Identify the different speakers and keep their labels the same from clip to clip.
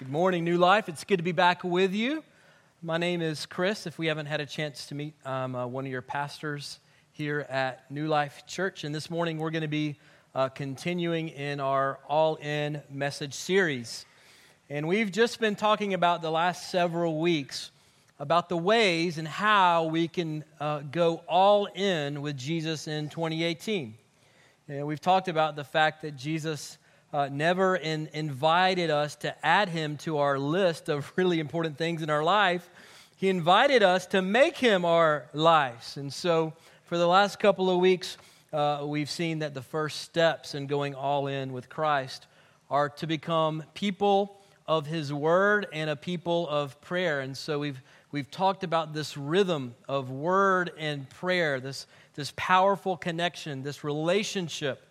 Speaker 1: Good morning, New Life. It's good to be back with you. My name is Chris. If we haven't had a chance to meet, I'm uh, one of your pastors here at New Life Church. And this morning we're going to be uh, continuing in our All In message series. And we've just been talking about the last several weeks about the ways and how we can uh, go all in with Jesus in 2018. And we've talked about the fact that Jesus uh, never in, invited us to add him to our list of really important things in our life. He invited us to make him our lives. And so, for the last couple of weeks, uh, we've seen that the first steps in going all in with Christ are to become people of his word and a people of prayer. And so, we've, we've talked about this rhythm of word and prayer, this, this powerful connection, this relationship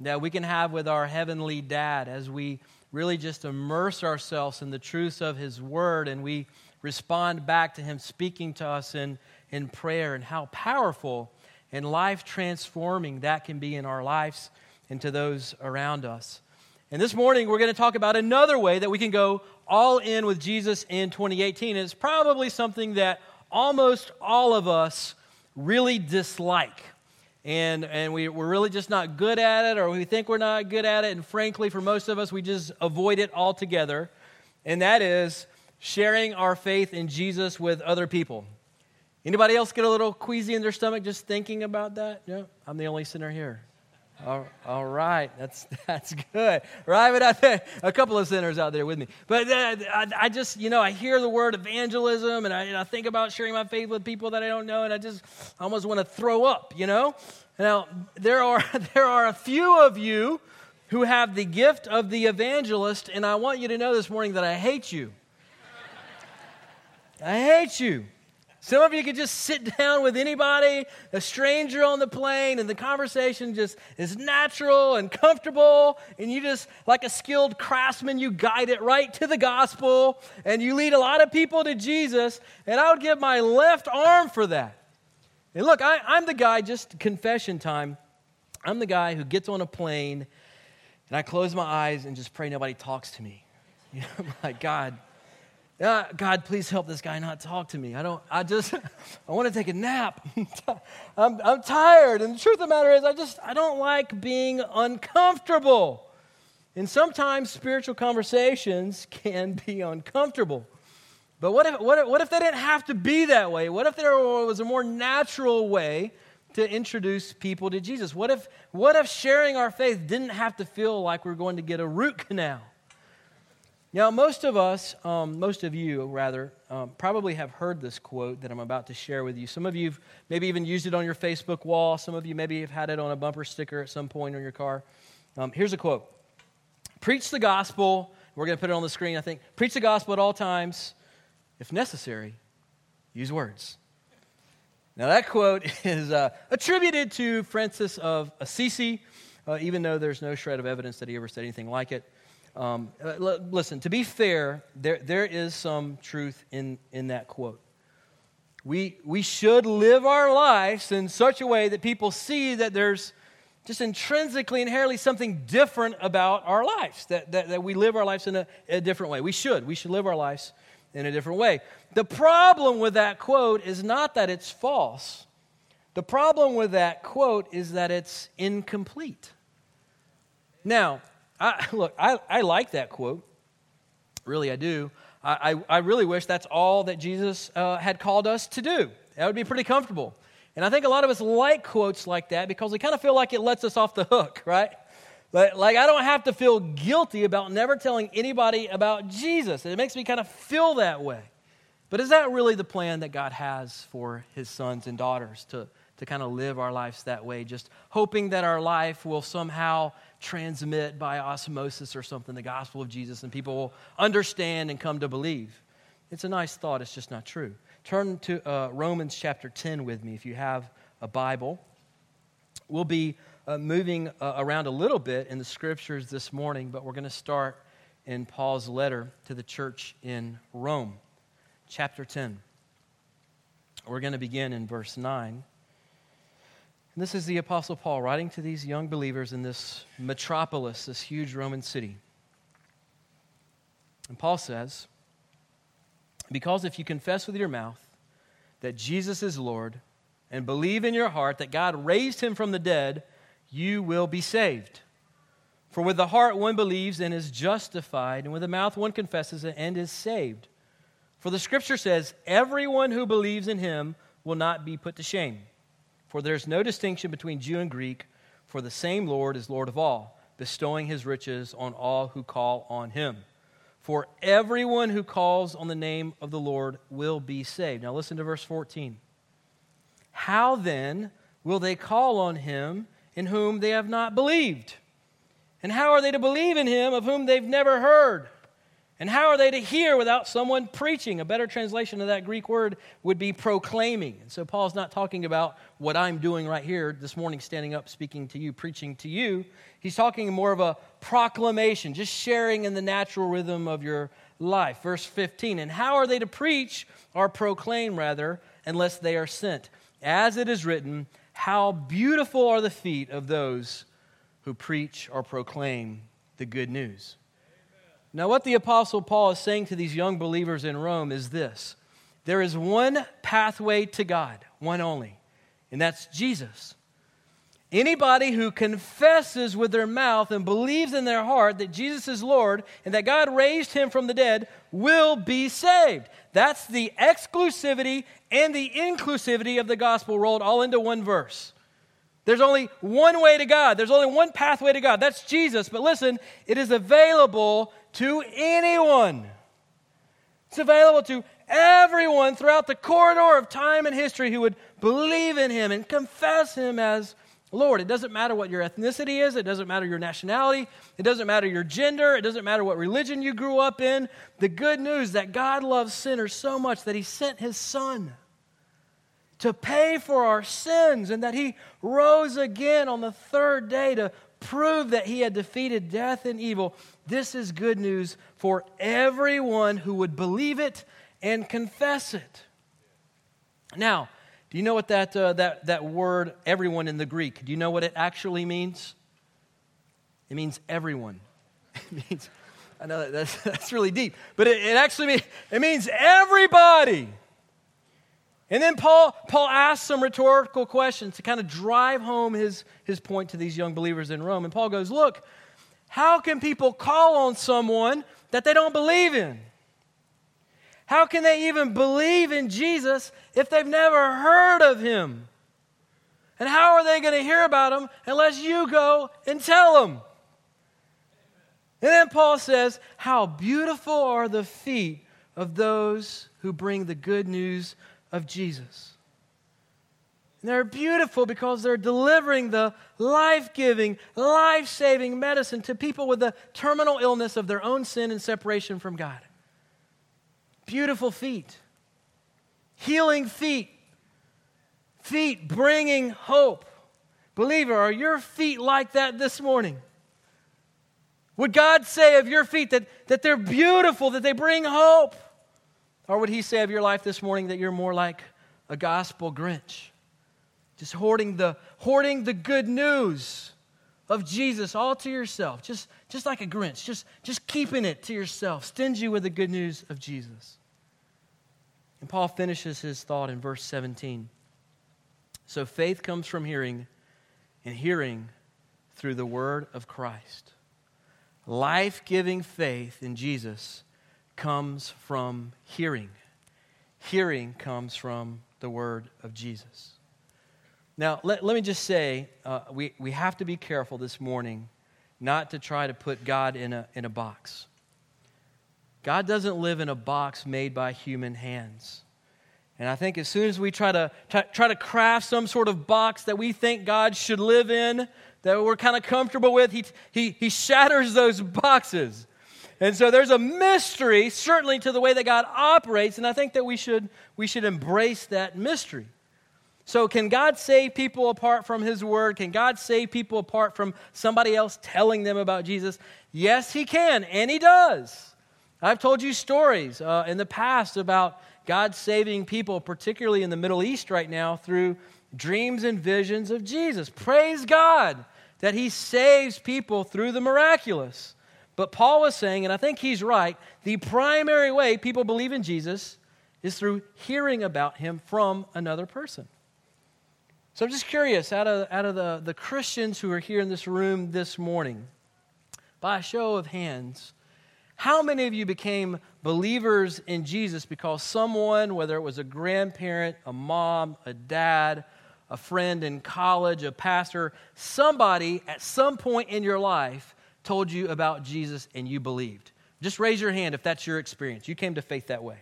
Speaker 1: that we can have with our heavenly dad as we really just immerse ourselves in the truths of his word and we respond back to him speaking to us in, in prayer and how powerful and life transforming that can be in our lives and to those around us. And this morning, we're going to talk about another way that we can go all in with Jesus in 2018. And it's probably something that almost all of us really dislike and, and we, we're really just not good at it, or we think we're not good at it. And frankly, for most of us, we just avoid it altogether. And that is sharing our faith in Jesus with other people. Anybody else get a little queasy in their stomach just thinking about that? No, I'm the only sinner here. All, all right, that's that's good, right? But I think a couple of sinners out there with me. But uh, I, I, just, you know, I hear the word evangelism, and I, and I think about sharing my faith with people that I don't know, and I just almost want to throw up, you know. Now there are there are a few of you who have the gift of the evangelist, and I want you to know this morning that I hate you. I hate you. Some of you could just sit down with anybody, a stranger on the plane, and the conversation just is natural and comfortable. And you just, like a skilled craftsman, you guide it right to the gospel and you lead a lot of people to Jesus. And I would give my left arm for that. And look, I, I'm the guy, just confession time, I'm the guy who gets on a plane and I close my eyes and just pray nobody talks to me. You know, I'm like, God uh, God, please help this guy not talk to me. I don't, I just, I want to take a nap. I'm, I'm tired. And the truth of the matter is, I just, I don't like being uncomfortable. And sometimes spiritual conversations can be uncomfortable. But what if, what, if, what if they didn't have to be that way? What if there was a more natural way to introduce people to Jesus? What if, what if sharing our faith didn't have to feel like we're going to get a root canal? Now, most of us, um, most of you rather, um, probably have heard this quote that I'm about to share with you. Some of you have maybe even used it on your Facebook wall. Some of you maybe have had it on a bumper sticker at some point on your car. Um, here's a quote Preach the gospel. We're going to put it on the screen, I think. Preach the gospel at all times. If necessary, use words. Now, that quote is uh, attributed to Francis of Assisi, uh, even though there's no shred of evidence that he ever said anything like it. Um, uh, listen, to be fair, there, there is some truth in, in that quote. We, we should live our lives in such a way that people see that there's just intrinsically, inherently something different about our lives, that, that, that we live our lives in a, a different way. We should. We should live our lives in a different way. The problem with that quote is not that it's false, the problem with that quote is that it's incomplete. Now, I, look, I, I like that quote. Really, I do. I, I, I really wish that's all that Jesus uh, had called us to do. That would be pretty comfortable. And I think a lot of us like quotes like that because we kind of feel like it lets us off the hook, right? Like, like I don't have to feel guilty about never telling anybody about Jesus. It makes me kind of feel that way. But is that really the plan that God has for his sons and daughters to, to kind of live our lives that way, just hoping that our life will somehow transmit by osmosis or something the gospel of Jesus and people will understand and come to believe. It's a nice thought, it's just not true. Turn to uh, Romans chapter 10 with me if you have a Bible. We'll be uh, moving uh, around a little bit in the scriptures this morning, but we're going to start in Paul's letter to the church in Rome, chapter 10. We're going to begin in verse 9. And this is the Apostle Paul writing to these young believers in this metropolis, this huge Roman city. And Paul says, Because if you confess with your mouth that Jesus is Lord and believe in your heart that God raised him from the dead, you will be saved. For with the heart one believes and is justified, and with the mouth one confesses and is saved. For the scripture says, Everyone who believes in him will not be put to shame. For there's no distinction between Jew and Greek, for the same Lord is Lord of all, bestowing his riches on all who call on him. For everyone who calls on the name of the Lord will be saved. Now listen to verse 14. How then will they call on him in whom they have not believed? And how are they to believe in him of whom they've never heard? And how are they to hear without someone preaching? A better translation of that Greek word would be proclaiming. And so Paul's not talking about what I'm doing right here this morning, standing up, speaking to you, preaching to you. He's talking more of a proclamation, just sharing in the natural rhythm of your life. Verse 15. And how are they to preach, or proclaim rather, unless they are sent? As it is written, How beautiful are the feet of those who preach or proclaim the good news. Now, what the Apostle Paul is saying to these young believers in Rome is this there is one pathway to God, one only, and that's Jesus. Anybody who confesses with their mouth and believes in their heart that Jesus is Lord and that God raised him from the dead will be saved. That's the exclusivity and the inclusivity of the gospel rolled all into one verse. There's only one way to God. There's only one pathway to God. That's Jesus. But listen, it is available to anyone. It's available to everyone throughout the corridor of time and history who would believe in him and confess him as Lord. It doesn't matter what your ethnicity is, it doesn't matter your nationality, it doesn't matter your gender, it doesn't matter what religion you grew up in. The good news that God loves sinners so much that he sent his son to pay for our sins and that he rose again on the third day to prove that he had defeated death and evil. This is good news for everyone who would believe it and confess it. Now, do you know what that, uh, that, that word, everyone in the Greek, do you know what it actually means? It means everyone. It means, I know that that's, that's really deep, but it, it actually means, it means everybody. And then Paul, Paul asks some rhetorical questions to kind of drive home his, his point to these young believers in Rome. And Paul goes, Look, how can people call on someone that they don't believe in? How can they even believe in Jesus if they've never heard of him? And how are they going to hear about him unless you go and tell them? And then Paul says, How beautiful are the feet of those who bring the good news of Jesus. And they're beautiful because they're delivering the life giving, life saving medicine to people with the terminal illness of their own sin and separation from God. Beautiful feet, healing feet, feet bringing hope. Believer, are your feet like that this morning? Would God say of your feet that, that they're beautiful, that they bring hope? Or would he say of your life this morning that you're more like a gospel Grinch? Just hoarding the, hoarding the good news of Jesus all to yourself, just, just like a Grinch, just, just keeping it to yourself, stingy with the good news of Jesus. And Paul finishes his thought in verse 17. So faith comes from hearing, and hearing through the word of Christ. Life giving faith in Jesus comes from hearing. Hearing comes from the word of Jesus. Now, let, let me just say uh, we, we have to be careful this morning not to try to put God in a, in a box. God doesn't live in a box made by human hands. And I think as soon as we try to, try, try to craft some sort of box that we think God should live in, that we're kind of comfortable with, he, he, he shatters those boxes. And so there's a mystery, certainly, to the way that God operates, and I think that we should, we should embrace that mystery. So, can God save people apart from His Word? Can God save people apart from somebody else telling them about Jesus? Yes, He can, and He does. I've told you stories uh, in the past about God saving people, particularly in the Middle East right now, through dreams and visions of Jesus. Praise God that He saves people through the miraculous. But Paul was saying, and I think he's right, the primary way people believe in Jesus is through hearing about him from another person. So I'm just curious, out of, out of the, the Christians who are here in this room this morning, by a show of hands, how many of you became believers in Jesus because someone, whether it was a grandparent, a mom, a dad, a friend in college, a pastor, somebody at some point in your life told you about Jesus and you believed? Just raise your hand if that's your experience. You came to faith that way.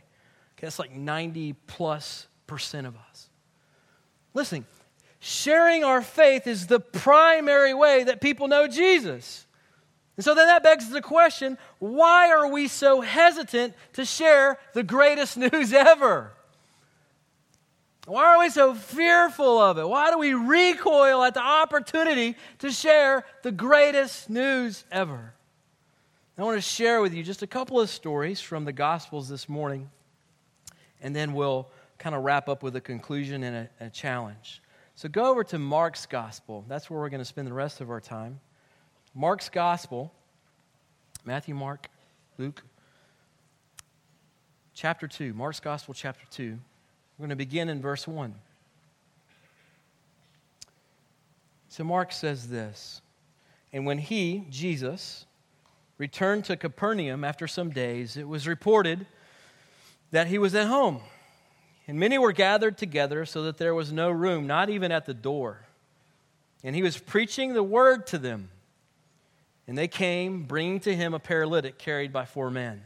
Speaker 1: Okay, that's like 90 plus percent of us. Listen, sharing our faith is the primary way that people know Jesus. And so then that begs the question why are we so hesitant to share the greatest news ever? Why are we so fearful of it? Why do we recoil at the opportunity to share the greatest news ever? I want to share with you just a couple of stories from the Gospels this morning, and then we'll kind of wrap up with a conclusion and a, a challenge. So go over to Mark's Gospel. That's where we're going to spend the rest of our time. Mark's Gospel, Matthew, Mark, Luke, chapter 2. Mark's Gospel, chapter 2. We're going to begin in verse 1. So Mark says this And when he, Jesus, returned to Capernaum after some days, it was reported that he was at home and many were gathered together so that there was no room, not even at the door. And he was preaching the word to them. And they came, bringing to him a paralytic carried by four men.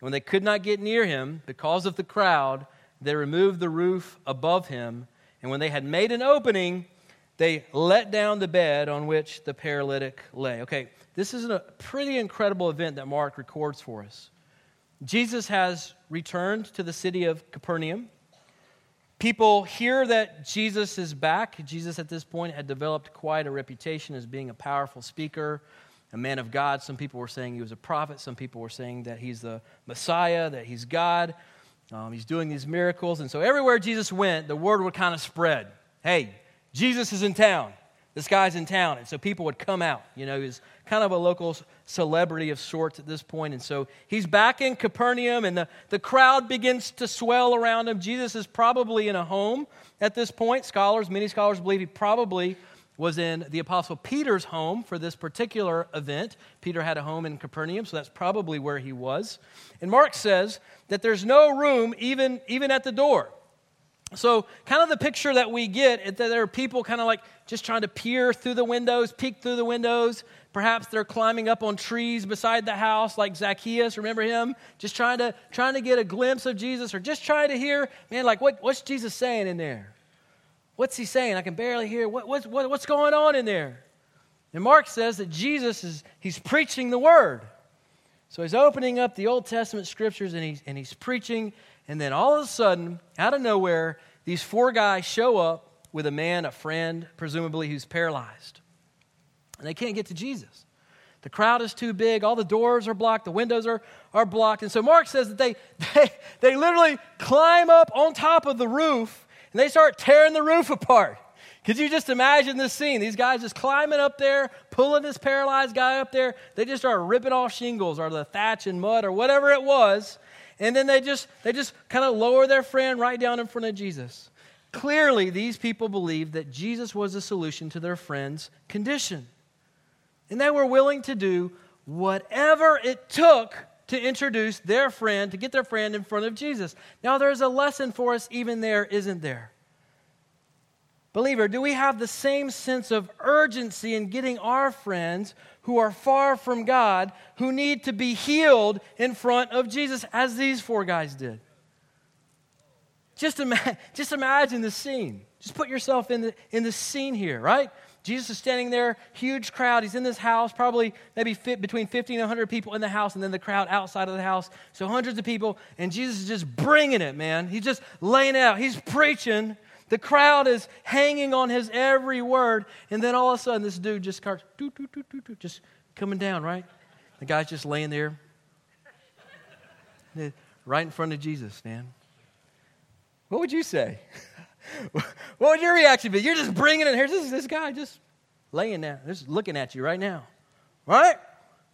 Speaker 1: When they could not get near him because of the crowd, they removed the roof above him. And when they had made an opening, they let down the bed on which the paralytic lay. Okay, this is a pretty incredible event that Mark records for us. Jesus has returned to the city of Capernaum. People hear that Jesus is back. Jesus, at this point, had developed quite a reputation as being a powerful speaker, a man of God. Some people were saying he was a prophet. Some people were saying that he's the Messiah, that he's God. Um, he's doing these miracles. And so, everywhere Jesus went, the word would kind of spread hey, Jesus is in town this guy's in town. And so people would come out. You know, he's kind of a local celebrity of sorts at this point. And so he's back in Capernaum, and the, the crowd begins to swell around him. Jesus is probably in a home at this point. Scholars, many scholars believe he probably was in the Apostle Peter's home for this particular event. Peter had a home in Capernaum, so that's probably where he was. And Mark says that there's no room even, even at the door. So, kind of the picture that we get is that there are people kind of like just trying to peer through the windows, peek through the windows. Perhaps they're climbing up on trees beside the house, like Zacchaeus. Remember him? Just trying to trying to get a glimpse of Jesus, or just trying to hear, man, like what, what's Jesus saying in there? What's he saying? I can barely hear. What, what, what, what's going on in there? And Mark says that Jesus is he's preaching the word. So he's opening up the Old Testament scriptures and he's, and he's preaching and then all of a sudden, out of nowhere, these four guys show up with a man, a friend, presumably who's paralyzed. And they can't get to Jesus. The crowd is too big. All the doors are blocked. The windows are, are blocked. And so Mark says that they, they, they literally climb up on top of the roof and they start tearing the roof apart. Could you just imagine this scene? These guys just climbing up there, pulling this paralyzed guy up there. They just start ripping off shingles or the thatch and mud or whatever it was and then they just they just kind of lower their friend right down in front of Jesus. Clearly, these people believed that Jesus was the solution to their friend's condition. And they were willing to do whatever it took to introduce their friend, to get their friend in front of Jesus. Now, there's a lesson for us even there, isn't there? Believer, do we have the same sense of urgency in getting our friends who are far from God, who need to be healed in front of Jesus, as these four guys did? Just, ima- just imagine the scene. Just put yourself in the, in the scene here, right? Jesus is standing there, huge crowd. He's in this house, probably maybe fit between 50 and 100 people in the house, and then the crowd outside of the house. So hundreds of people, and Jesus is just bringing it, man. He's just laying out. He's preaching the crowd is hanging on his every word. And then all of a sudden, this dude just starts doo, doo, doo, doo, doo, just coming down, right? The guy's just laying there right in front of Jesus, man. What would you say? what would your reaction be? You're just bringing it. Here's this, this guy just laying there, just looking at you right now, right?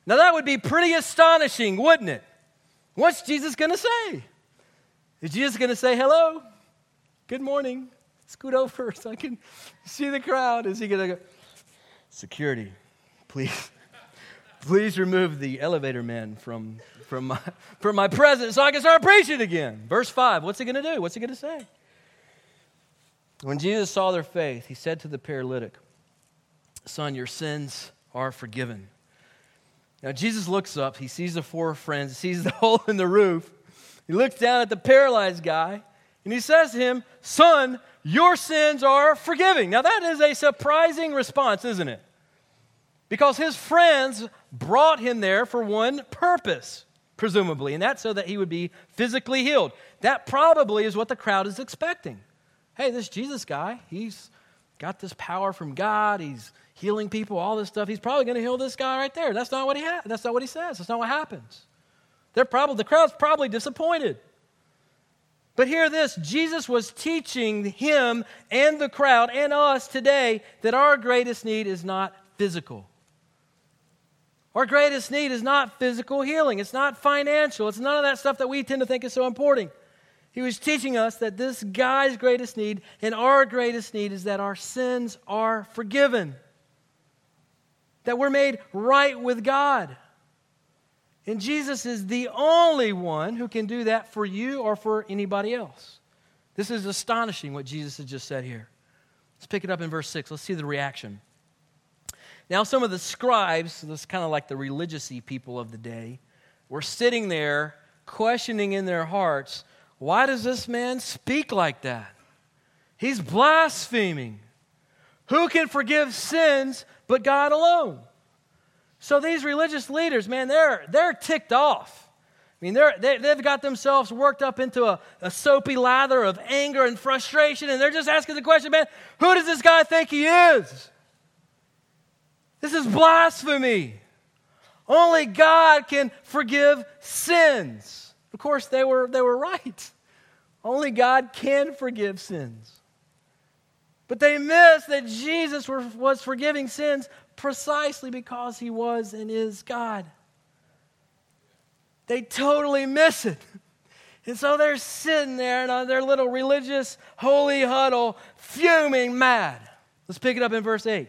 Speaker 1: Now, that would be pretty astonishing, wouldn't it? What's Jesus going to say? Is Jesus going to say, hello, good morning, scoot over so I can see the crowd? Is he going to go, security, please, please remove the elevator man from, from, my, from my presence so I can start preaching again? Verse 5, what's he going to do? What's he going to say? When Jesus saw their faith, he said to the paralytic, Son, your sins are forgiven. Now, Jesus looks up, he sees the four friends, he sees the hole in the roof. He looks down at the paralyzed guy, and he says to him, Son, your sins are forgiving. Now, that is a surprising response, isn't it? Because his friends brought him there for one purpose, presumably, and that's so that he would be physically healed. That probably is what the crowd is expecting. Hey, this Jesus guy, he's got this power from God. He's healing people, all this stuff. He's probably going to heal this guy right there. That's not what he ha- That's not what he says. That's not what happens. They're probably the crowd's probably disappointed. But hear this Jesus was teaching him and the crowd and us today that our greatest need is not physical. Our greatest need is not physical healing. It's not financial. It's none of that stuff that we tend to think is so important. He was teaching us that this guy's greatest need and our greatest need is that our sins are forgiven that we're made right with God. And Jesus is the only one who can do that for you or for anybody else. This is astonishing what Jesus has just said here. Let's pick it up in verse 6. Let's see the reaction. Now, some of the scribes, this kind of like the religious people of the day, were sitting there questioning in their hearts, why does this man speak like that? He's blaspheming. Who can forgive sins but God alone. So these religious leaders, man, they're, they're ticked off. I mean, they're, they, they've got themselves worked up into a, a soapy lather of anger and frustration, and they're just asking the question, man, who does this guy think he is? This is blasphemy. Only God can forgive sins. Of course, they were, they were right. Only God can forgive sins. But they missed that Jesus was forgiving sins precisely because he was and is God. They totally miss it. And so they're sitting there in their little religious holy huddle, fuming mad. Let's pick it up in verse 8.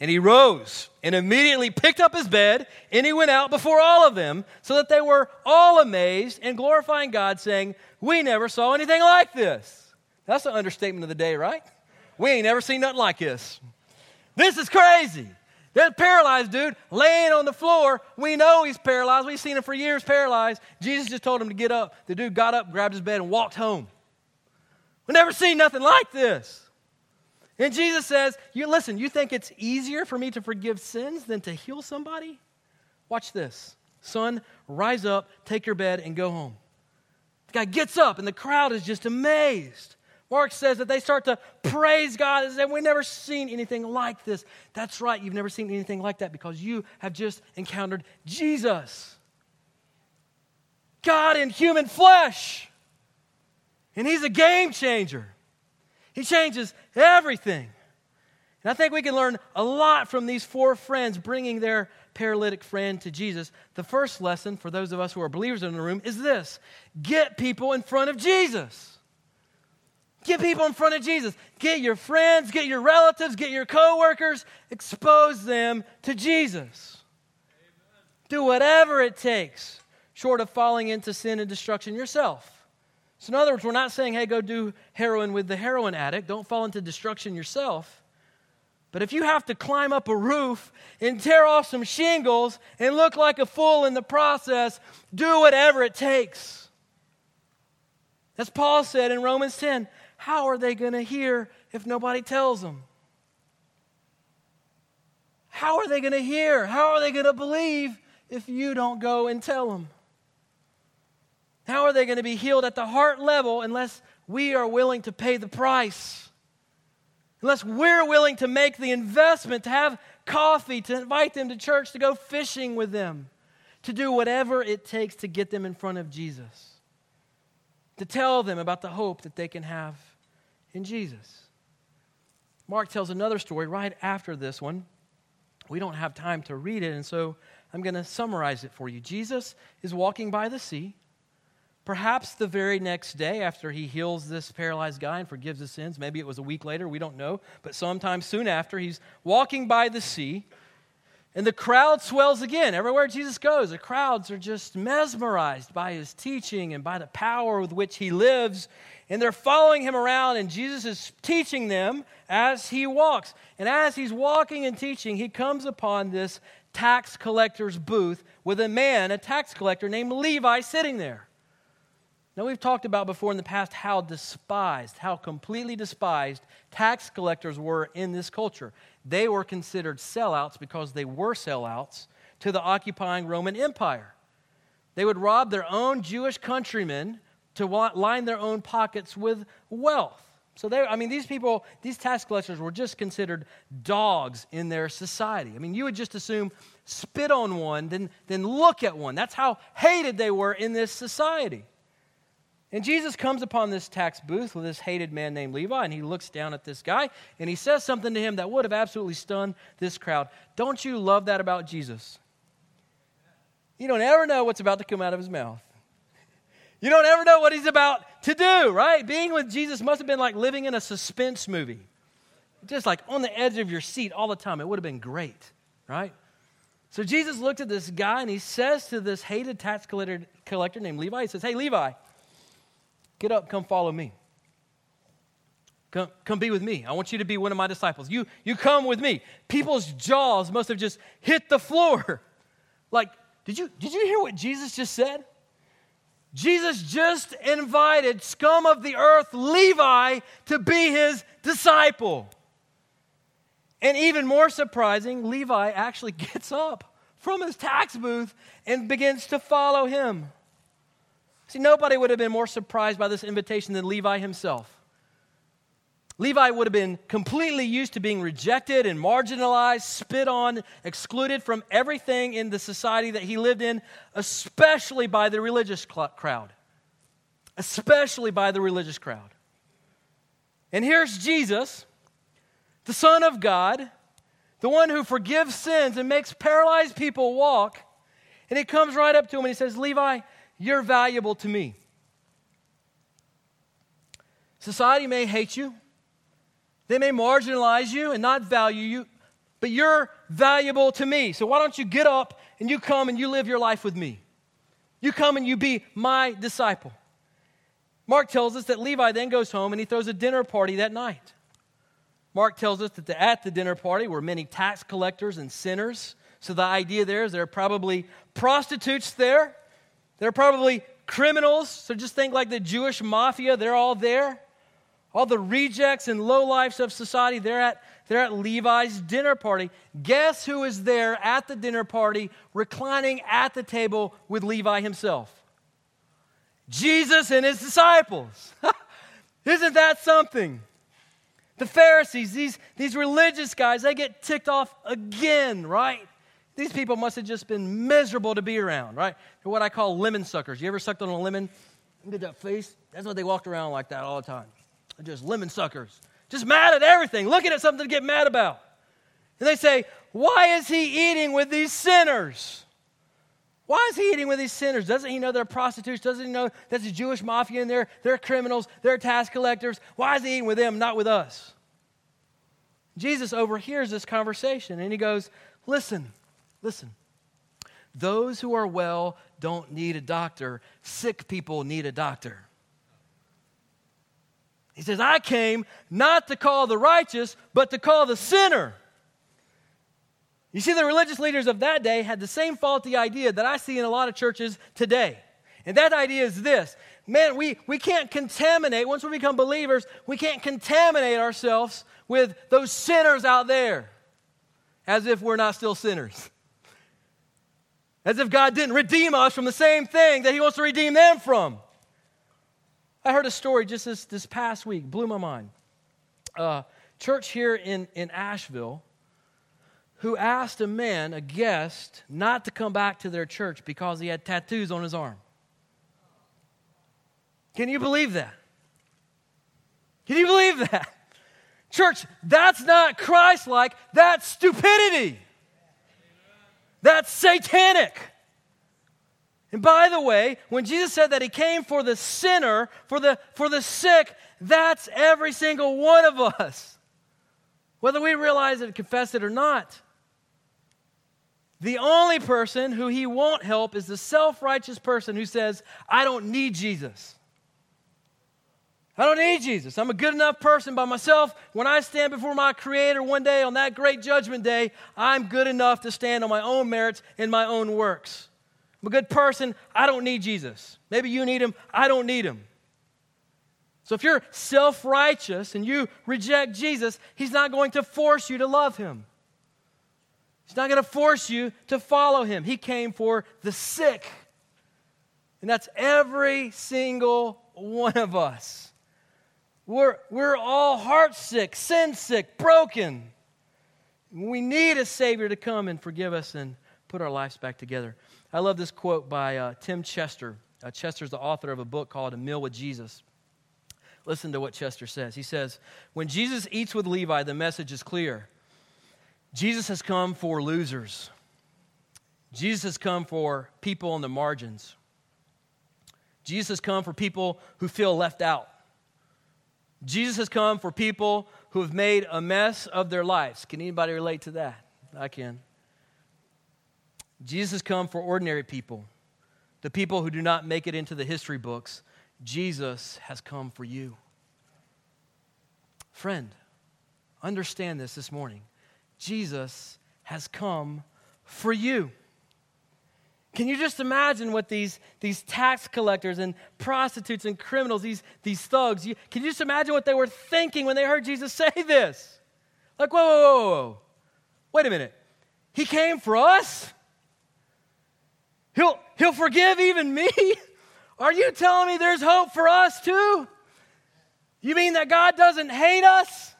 Speaker 1: And he rose and immediately picked up his bed, and he went out before all of them, so that they were all amazed and glorifying God, saying, We never saw anything like this. That's an understatement of the day, right? We ain't never seen nothing like this. This is crazy. That paralyzed dude laying on the floor. We know he's paralyzed. We've seen him for years paralyzed. Jesus just told him to get up. The dude got up, grabbed his bed, and walked home. We've never seen nothing like this. And Jesus says, you listen, you think it's easier for me to forgive sins than to heal somebody? Watch this. Son, rise up, take your bed, and go home. The guy gets up, and the crowd is just amazed. Mark says that they start to praise God and say, We've never seen anything like this. That's right, you've never seen anything like that because you have just encountered Jesus. God in human flesh. And He's a game changer. He changes everything. And I think we can learn a lot from these four friends bringing their paralytic friend to Jesus. The first lesson for those of us who are believers in the room is this get people in front of Jesus. Get people in front of Jesus. Get your friends, get your relatives, get your coworkers, expose them to Jesus. Amen. Do whatever it takes, short of falling into sin and destruction yourself. So, in other words, we're not saying, hey, go do heroin with the heroin addict. Don't fall into destruction yourself. But if you have to climb up a roof and tear off some shingles and look like a fool in the process, do whatever it takes. As Paul said in Romans 10 how are they going to hear if nobody tells them? How are they going to hear? How are they going to believe if you don't go and tell them? How are they going to be healed at the heart level unless we are willing to pay the price? Unless we're willing to make the investment to have coffee, to invite them to church, to go fishing with them, to do whatever it takes to get them in front of Jesus, to tell them about the hope that they can have in Jesus. Mark tells another story right after this one. We don't have time to read it, and so I'm going to summarize it for you. Jesus is walking by the sea. Perhaps the very next day after he heals this paralyzed guy and forgives his sins, maybe it was a week later, we don't know, but sometime soon after, he's walking by the sea and the crowd swells again. Everywhere Jesus goes, the crowds are just mesmerized by his teaching and by the power with which he lives. And they're following him around, and Jesus is teaching them as he walks. And as he's walking and teaching, he comes upon this tax collector's booth with a man, a tax collector named Levi, sitting there. Now, we've talked about before in the past how despised, how completely despised tax collectors were in this culture. They were considered sellouts because they were sellouts to the occupying Roman Empire. They would rob their own Jewish countrymen to line their own pockets with wealth. So they, I mean, these people, these tax collectors were just considered dogs in their society. I mean, you would just assume spit on one, then, then look at one. That's how hated they were in this society. And Jesus comes upon this tax booth with this hated man named Levi, and he looks down at this guy and he says something to him that would have absolutely stunned this crowd. Don't you love that about Jesus? You don't ever know what's about to come out of his mouth. You don't ever know what he's about to do, right? Being with Jesus must have been like living in a suspense movie, just like on the edge of your seat all the time. It would have been great, right? So Jesus looked at this guy and he says to this hated tax collector, named Levi, he says, Hey, Levi, Get up, come follow me. Come, come be with me. I want you to be one of my disciples. You, you come with me. People's jaws must have just hit the floor. Like, did you, did you hear what Jesus just said? Jesus just invited scum of the earth, Levi, to be his disciple. And even more surprising, Levi actually gets up from his tax booth and begins to follow him. See, nobody would have been more surprised by this invitation than Levi himself. Levi would have been completely used to being rejected and marginalized, spit on, excluded from everything in the society that he lived in, especially by the religious crowd. Especially by the religious crowd. And here's Jesus, the Son of God, the one who forgives sins and makes paralyzed people walk. And he comes right up to him and he says, Levi, you're valuable to me. Society may hate you, they may marginalize you and not value you, but you're valuable to me. So why don't you get up and you come and you live your life with me? You come and you be my disciple. Mark tells us that Levi then goes home and he throws a dinner party that night. Mark tells us that the, at the dinner party were many tax collectors and sinners. So the idea there is there are probably prostitutes there. They're probably criminals. So just think like the Jewish mafia, they're all there. All the rejects and lowlifes of society, they're at, they're at Levi's dinner party. Guess who is there at the dinner party, reclining at the table with Levi himself? Jesus and his disciples. Isn't that something? The Pharisees, these, these religious guys, they get ticked off again, right? These people must have just been miserable to be around, right? They're what I call lemon suckers. You ever sucked on a lemon? Look at that face. That's what they walked around like that all the time. They're just lemon suckers. Just mad at everything, looking at something to get mad about. And they say, Why is he eating with these sinners? Why is he eating with these sinners? Doesn't he know they're prostitutes? Doesn't he know there's a Jewish mafia in there? They're criminals, they're tax collectors. Why is he eating with them, not with us? Jesus overhears this conversation and he goes, Listen, Listen, those who are well don't need a doctor, sick people need a doctor. He says, I came not to call the righteous, but to call the sinner. You see, the religious leaders of that day had the same faulty idea that I see in a lot of churches today. And that idea is this man, we, we can't contaminate, once we become believers, we can't contaminate ourselves with those sinners out there as if we're not still sinners. As if God didn't redeem us from the same thing that He wants to redeem them from. I heard a story just this, this past week, blew my mind. Uh, church here in, in Asheville who asked a man, a guest, not to come back to their church because he had tattoos on his arm. Can you believe that? Can you believe that? Church, that's not Christ like, that's stupidity. That's satanic. And by the way, when Jesus said that he came for the sinner, for the, for the sick, that's every single one of us. Whether we realize it, confess it, or not. The only person who he won't help is the self righteous person who says, I don't need Jesus. I don't need Jesus. I'm a good enough person by myself. When I stand before my Creator one day on that great judgment day, I'm good enough to stand on my own merits and my own works. I'm a good person. I don't need Jesus. Maybe you need him. I don't need him. So if you're self righteous and you reject Jesus, He's not going to force you to love Him. He's not going to force you to follow Him. He came for the sick. And that's every single one of us. We're, we're all heart sick, sin sick, broken. We need a Savior to come and forgive us and put our lives back together. I love this quote by uh, Tim Chester. Uh, Chester's the author of a book called A Meal with Jesus. Listen to what Chester says. He says, When Jesus eats with Levi, the message is clear. Jesus has come for losers. Jesus has come for people on the margins. Jesus has come for people who feel left out. Jesus has come for people who have made a mess of their lives. Can anybody relate to that? I can. Jesus has come for ordinary people, the people who do not make it into the history books. Jesus has come for you. Friend, understand this this morning. Jesus has come for you. Can you just imagine what these, these tax collectors and prostitutes and criminals, these, these thugs, you, can you just imagine what they were thinking when they heard Jesus say this? Like, whoa, whoa, whoa, whoa. Wait a minute. He came for us? He'll, he'll forgive even me? Are you telling me there's hope for us too? You mean that God doesn't hate us?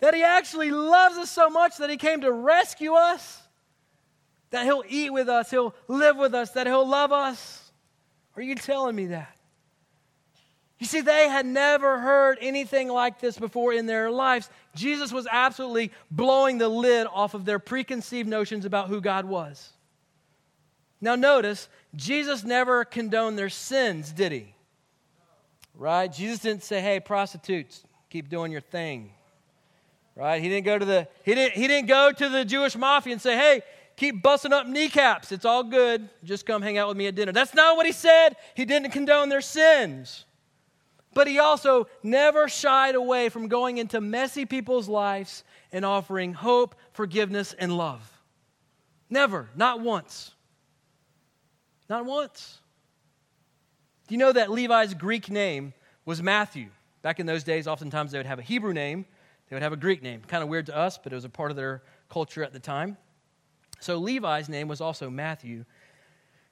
Speaker 1: That He actually loves us so much that He came to rescue us? That He'll eat with us, He'll live with us, that He'll love us? Are you telling me that? You see, they had never heard anything like this before in their lives. Jesus was absolutely blowing the lid off of their preconceived notions about who God was. Now, notice, Jesus never condoned their sins, did he? Right? Jesus didn't say, hey, prostitutes, keep doing your thing. Right? He didn't go to the, he didn't, he didn't go to the Jewish mafia and say, hey, keep busting up kneecaps. It's all good. Just come hang out with me at dinner. That's not what he said. He didn't condone their sins. But he also never shied away from going into messy people's lives and offering hope, forgiveness, and love. Never, not once. Not once. Do you know that Levi's Greek name was Matthew? Back in those days, oftentimes they would have a Hebrew name, they would have a Greek name. Kind of weird to us, but it was a part of their culture at the time. So Levi's name was also Matthew.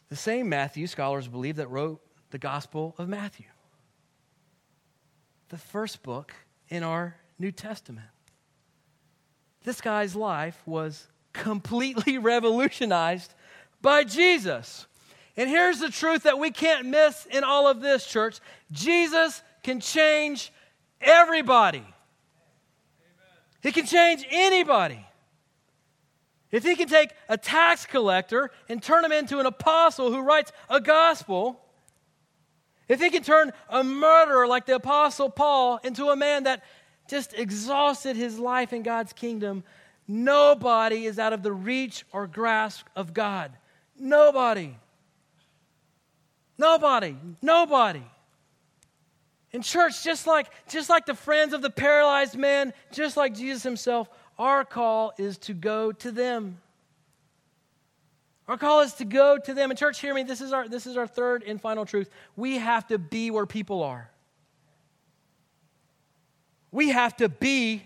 Speaker 1: The same Matthew, scholars believe, that wrote the Gospel of Matthew, the first book in our New Testament. This guy's life was completely revolutionized by Jesus. And here's the truth that we can't miss in all of this, church Jesus can change everybody, Amen. He can change anybody. If he can take a tax collector and turn him into an apostle who writes a gospel, if he can turn a murderer like the apostle Paul into a man that just exhausted his life in God's kingdom, nobody is out of the reach or grasp of God. Nobody. Nobody. Nobody. In church, just like, just like the friends of the paralyzed man, just like Jesus himself, our call is to go to them. Our call is to go to them. And church, hear me, this is our, this is our third and final truth. We have to be where people are. We have to be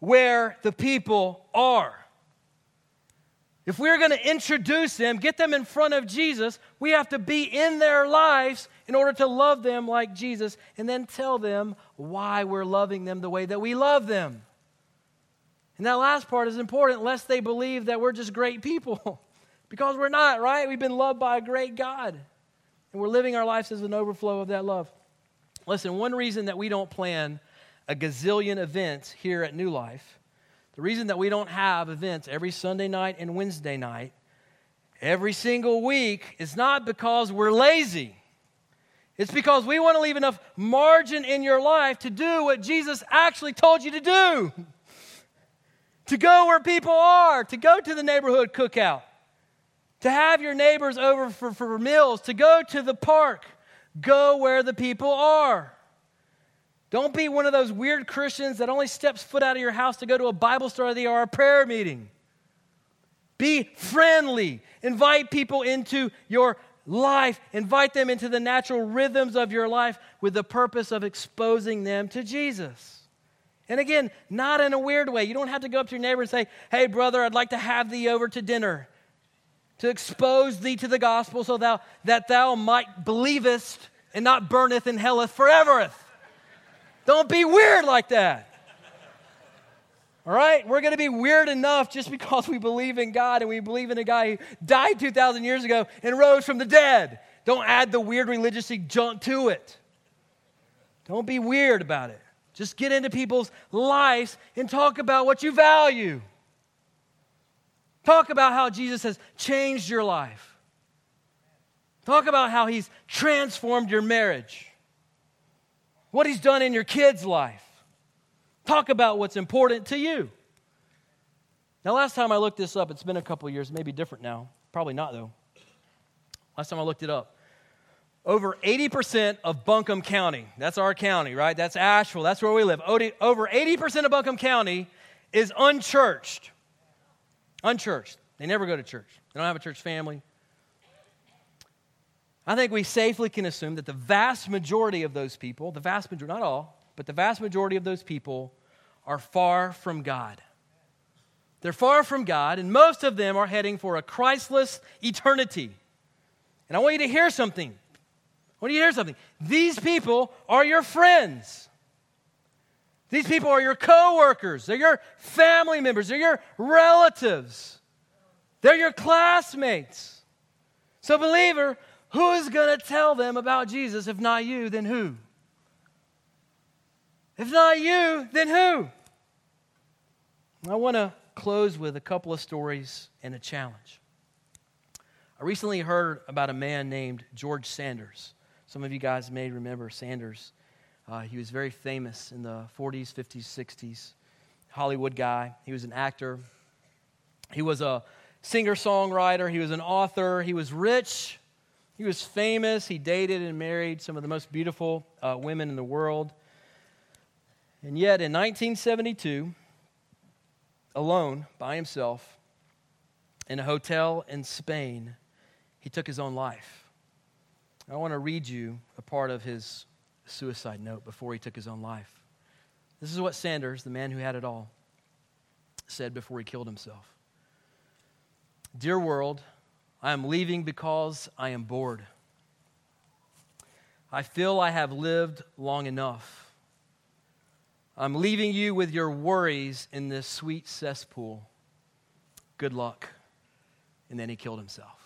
Speaker 1: where the people are. If we're going to introduce them, get them in front of Jesus, we have to be in their lives in order to love them like Jesus and then tell them why we're loving them the way that we love them. And that last part is important, lest they believe that we're just great people. because we're not, right? We've been loved by a great God. And we're living our lives as an overflow of that love. Listen, one reason that we don't plan a gazillion events here at New Life, the reason that we don't have events every Sunday night and Wednesday night every single week is not because we're lazy. It's because we want to leave enough margin in your life to do what Jesus actually told you to do to go where people are, to go to the neighborhood cookout, to have your neighbors over for, for meals, to go to the park. Go where the people are. Don't be one of those weird Christians that only steps foot out of your house to go to a Bible study or a prayer meeting. Be friendly. Invite people into your life. Invite them into the natural rhythms of your life with the purpose of exposing them to Jesus. And again, not in a weird way. You don't have to go up to your neighbor and say, Hey, brother, I'd like to have thee over to dinner to expose thee to the gospel so thou, that thou might believest and not burneth in helleth forevereth. Don't be weird like that. All right? We're going to be weird enough just because we believe in God and we believe in a guy who died 2,000 years ago and rose from the dead. Don't add the weird religious junk to it. Don't be weird about it. Just get into people's lives and talk about what you value. Talk about how Jesus has changed your life. Talk about how he's transformed your marriage, what he's done in your kids' life. Talk about what's important to you. Now, last time I looked this up, it's been a couple years, maybe different now. Probably not, though. Last time I looked it up, over 80% of Buncombe County, that's our county, right? That's Asheville, that's where we live. Over 80% of Buncombe County is unchurched. Unchurched. They never go to church, they don't have a church family. I think we safely can assume that the vast majority of those people, the vast majority, not all, but the vast majority of those people are far from God. They're far from God, and most of them are heading for a Christless eternity. And I want you to hear something. When you hear something, these people are your friends. These people are your coworkers. They're your family members. They're your relatives. They're your classmates. So, believer, who is going to tell them about Jesus? If not you, then who? If not you, then who? I want to close with a couple of stories and a challenge. I recently heard about a man named George Sanders. Some of you guys may remember Sanders. Uh, he was very famous in the 40s, 50s, 60s. Hollywood guy. He was an actor. He was a singer songwriter. He was an author. He was rich. He was famous. He dated and married some of the most beautiful uh, women in the world. And yet, in 1972, alone by himself in a hotel in Spain, he took his own life. I want to read you a part of his suicide note before he took his own life. This is what Sanders, the man who had it all, said before he killed himself Dear world, I am leaving because I am bored. I feel I have lived long enough. I'm leaving you with your worries in this sweet cesspool. Good luck. And then he killed himself.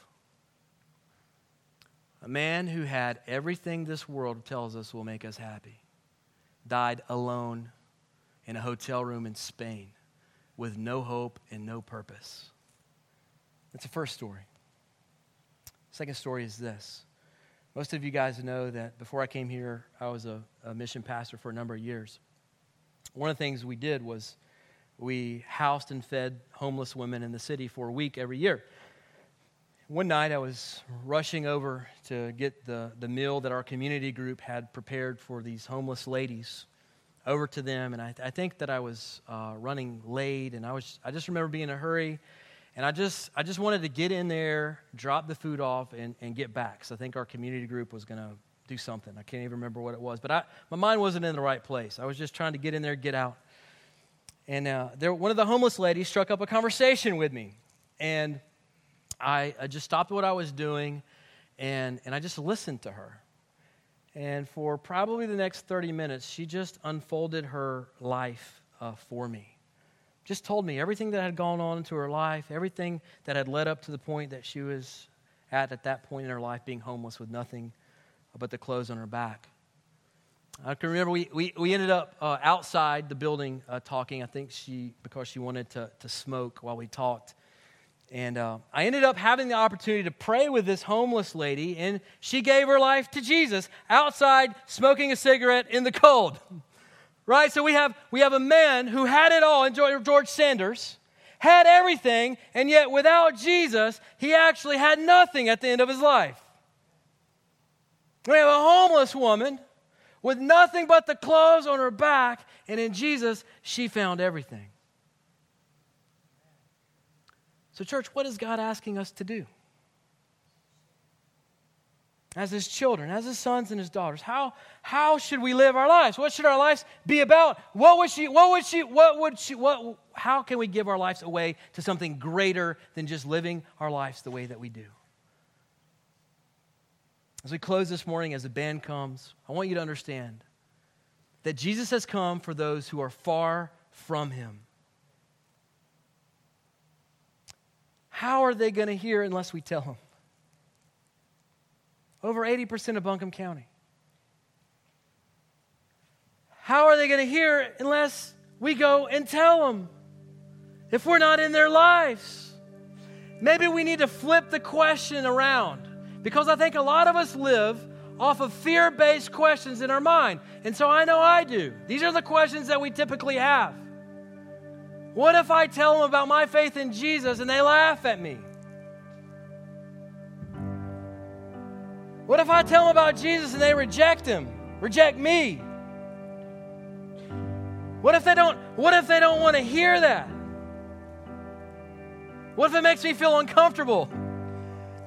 Speaker 1: Man who had everything this world tells us will make us happy died alone in a hotel room in Spain with no hope and no purpose. That's the first story. Second story is this. Most of you guys know that before I came here, I was a, a mission pastor for a number of years. One of the things we did was we housed and fed homeless women in the city for a week every year one night I was rushing over to get the, the meal that our community group had prepared for these homeless ladies over to them. And I, I think that I was uh, running late, and I, was, I just remember being in a hurry. And I just, I just wanted to get in there, drop the food off, and, and get back. So I think our community group was going to do something. I can't even remember what it was. But I, my mind wasn't in the right place. I was just trying to get in there, get out. And uh, there, one of the homeless ladies struck up a conversation with me. And I, I just stopped what I was doing and, and I just listened to her. And for probably the next 30 minutes, she just unfolded her life uh, for me. Just told me everything that had gone on into her life, everything that had led up to the point that she was at at that point in her life, being homeless with nothing but the clothes on her back. I can remember we, we, we ended up uh, outside the building uh, talking. I think she, because she wanted to, to smoke while we talked. And uh, I ended up having the opportunity to pray with this homeless lady, and she gave her life to Jesus outside smoking a cigarette in the cold. right? So we have, we have a man who had it all, and George Sanders had everything, and yet without Jesus, he actually had nothing at the end of his life. We have a homeless woman with nothing but the clothes on her back, and in Jesus, she found everything. So, church, what is God asking us to do? As his children, as his sons and his daughters, how, how should we live our lives? What should our lives be about? What would she, what would she, what would she, what, how can we give our lives away to something greater than just living our lives the way that we do? As we close this morning, as the band comes, I want you to understand that Jesus has come for those who are far from him. How are they going to hear unless we tell them? Over 80% of Buncombe County. How are they going to hear unless we go and tell them? If we're not in their lives, maybe we need to flip the question around because I think a lot of us live off of fear based questions in our mind. And so I know I do. These are the questions that we typically have. What if I tell them about my faith in Jesus and they laugh at me? What if I tell them about Jesus and they reject him, reject me? What if they don't what if they don't want to hear that? What if it makes me feel uncomfortable?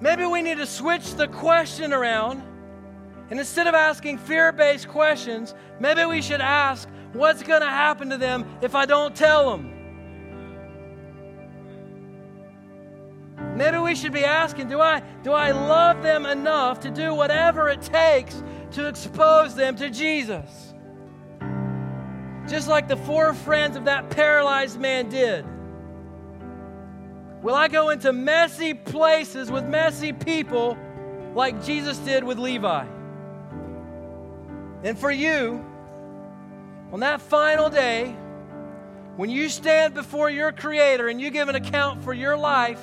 Speaker 1: Maybe we need to switch the question around. And instead of asking fear based questions, maybe we should ask, what's going to happen to them if I don't tell them? Maybe we should be asking, do I, do I love them enough to do whatever it takes to expose them to Jesus? Just like the four friends of that paralyzed man did. Will I go into messy places with messy people like Jesus did with Levi? And for you, on that final day, when you stand before your Creator and you give an account for your life,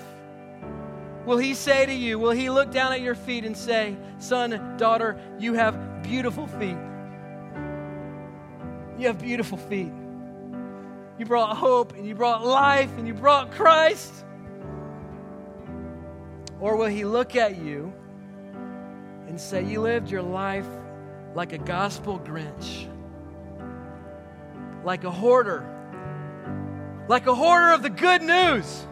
Speaker 1: Will He say to you, will He look down at your feet and say, Son, daughter, you have beautiful feet? You have beautiful feet. You brought hope and you brought life and you brought Christ. Or will He look at you and say, You lived your life like a gospel Grinch, like a hoarder, like a hoarder of the good news?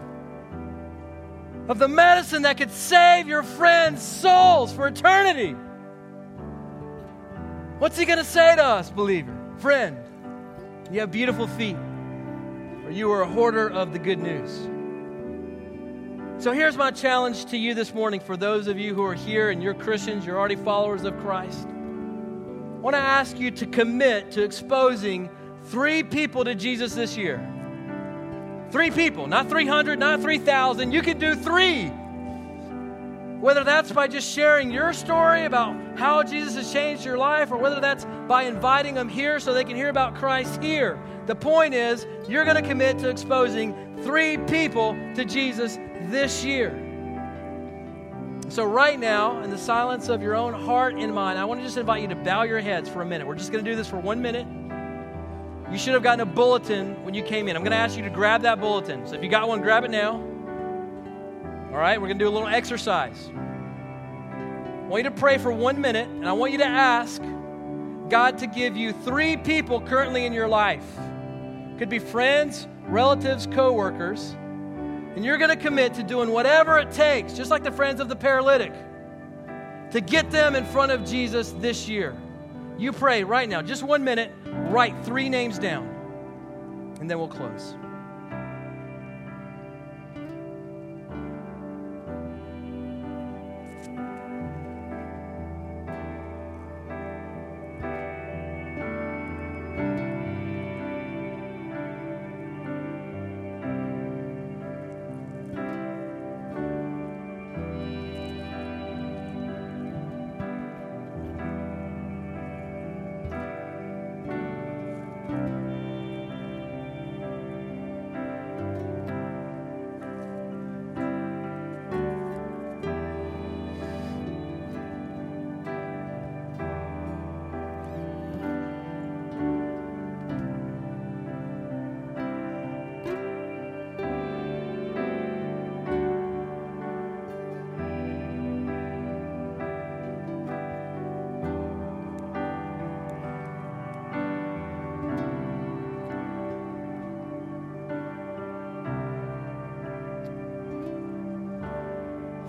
Speaker 1: Of the medicine that could save your friends' souls for eternity. What's he going to say to us, believer? Friend, you have beautiful feet, or you are a hoarder of the good news. So here's my challenge to you this morning for those of you who are here and you're Christians, you're already followers of Christ. I want to ask you to commit to exposing three people to Jesus this year. Three people, not 300, not 3,000. You can do three. Whether that's by just sharing your story about how Jesus has changed your life, or whether that's by inviting them here so they can hear about Christ here. The point is, you're going to commit to exposing three people to Jesus this year. So, right now, in the silence of your own heart and mind, I want to just invite you to bow your heads for a minute. We're just going to do this for one minute. You should have gotten a bulletin when you came in. I'm going to ask you to grab that bulletin. So if you got one, grab it now. All right, we're going to do a little exercise. I want you to pray for one minute, and I want you to ask God to give you three people currently in your life. Could be friends, relatives, coworkers. And you're going to commit to doing whatever it takes, just like the friends of the paralytic, to get them in front of Jesus this year. You pray right now, just one minute, write three names down, and then we'll close.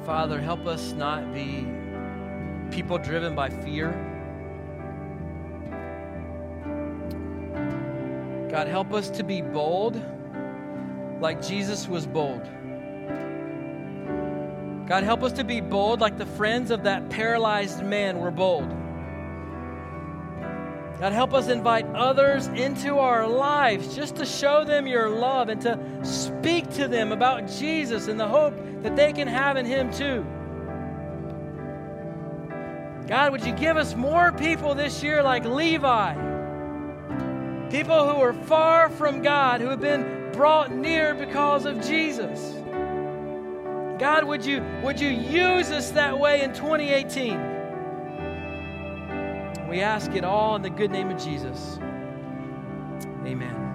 Speaker 1: Father, help us not be people driven by fear. God, help us to be bold like Jesus was bold. God, help us to be bold like the friends of that paralyzed man were bold. God, help us invite others into our lives just to show them your love and to speak to them about Jesus and the hope that they can have in Him too. God, would you give us more people this year like Levi? People who are far from God, who have been brought near because of Jesus. God, would you, would you use us that way in 2018? We ask it all in the good name of Jesus. Amen.